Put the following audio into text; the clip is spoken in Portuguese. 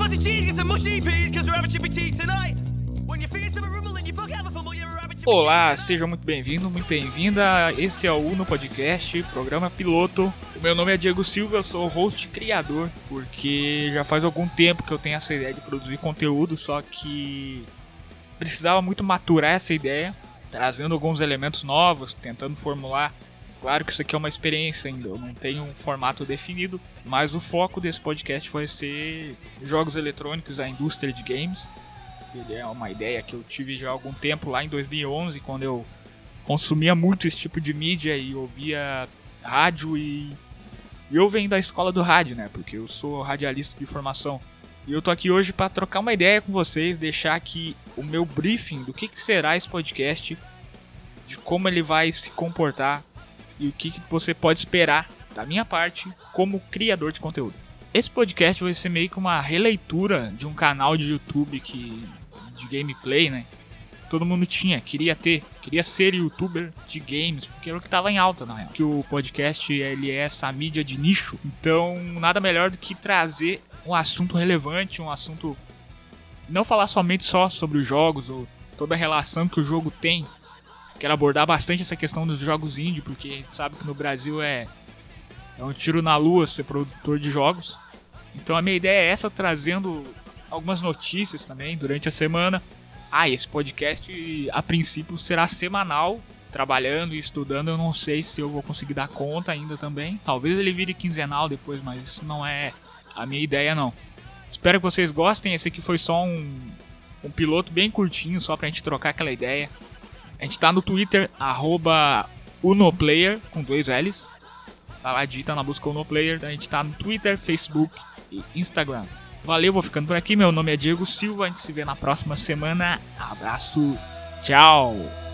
a cheese, some mushy peas, cause we're having chippy tea tonight. When your fingers have a rumble and you fuck have a fumble, you're having chippy Olá, seja muito bem-vindo, muito bem-vinda. Esse é o Uno Podcast, programa piloto. O meu nome é Diego Silva, eu sou o host criador, porque já faz algum tempo que eu tenho essa ideia de produzir conteúdo, só que precisava muito maturar essa ideia, trazendo alguns elementos novos, tentando formular. Claro que isso aqui é uma experiência ainda, eu não tenho um formato definido, mas o foco desse podcast vai ser jogos eletrônicos, a indústria de games. Ele é uma ideia que eu tive já há algum tempo, lá em 2011, quando eu consumia muito esse tipo de mídia e ouvia rádio e eu venho da escola do rádio, né? Porque eu sou radialista de formação. E eu tô aqui hoje para trocar uma ideia com vocês, deixar aqui o meu briefing do que, que será esse podcast, de como ele vai se comportar e o que, que você pode esperar da minha parte como criador de conteúdo. Esse podcast vai ser meio que uma releitura de um canal de YouTube que de gameplay, né? Todo mundo tinha, queria ter, queria ser youtuber de games, porque era o que tava em alta na real. Que o podcast ele é essa mídia de nicho, então nada melhor do que trazer um assunto relevante, um assunto não falar somente só sobre os jogos ou toda a relação que o jogo tem. Quero abordar bastante essa questão dos jogos indie, porque a gente sabe que no Brasil é é um tiro na lua ser produtor de jogos. Então a minha ideia é essa, trazendo algumas notícias também durante a semana. Ah, esse podcast a princípio será semanal, trabalhando e estudando. Eu não sei se eu vou conseguir dar conta ainda também. Talvez ele vire quinzenal depois, mas isso não é a minha ideia não. Espero que vocês gostem. Esse aqui foi só um, um piloto bem curtinho, só pra gente trocar aquela ideia. A gente tá no Twitter, arroba Unoplayer, com dois L's. Tá lá, digita na busca Unoplayer. A gente tá no Twitter, Facebook e Instagram. Valeu, vou ficando por aqui. Meu nome é Diego Silva. A gente se vê na próxima semana. Abraço, tchau!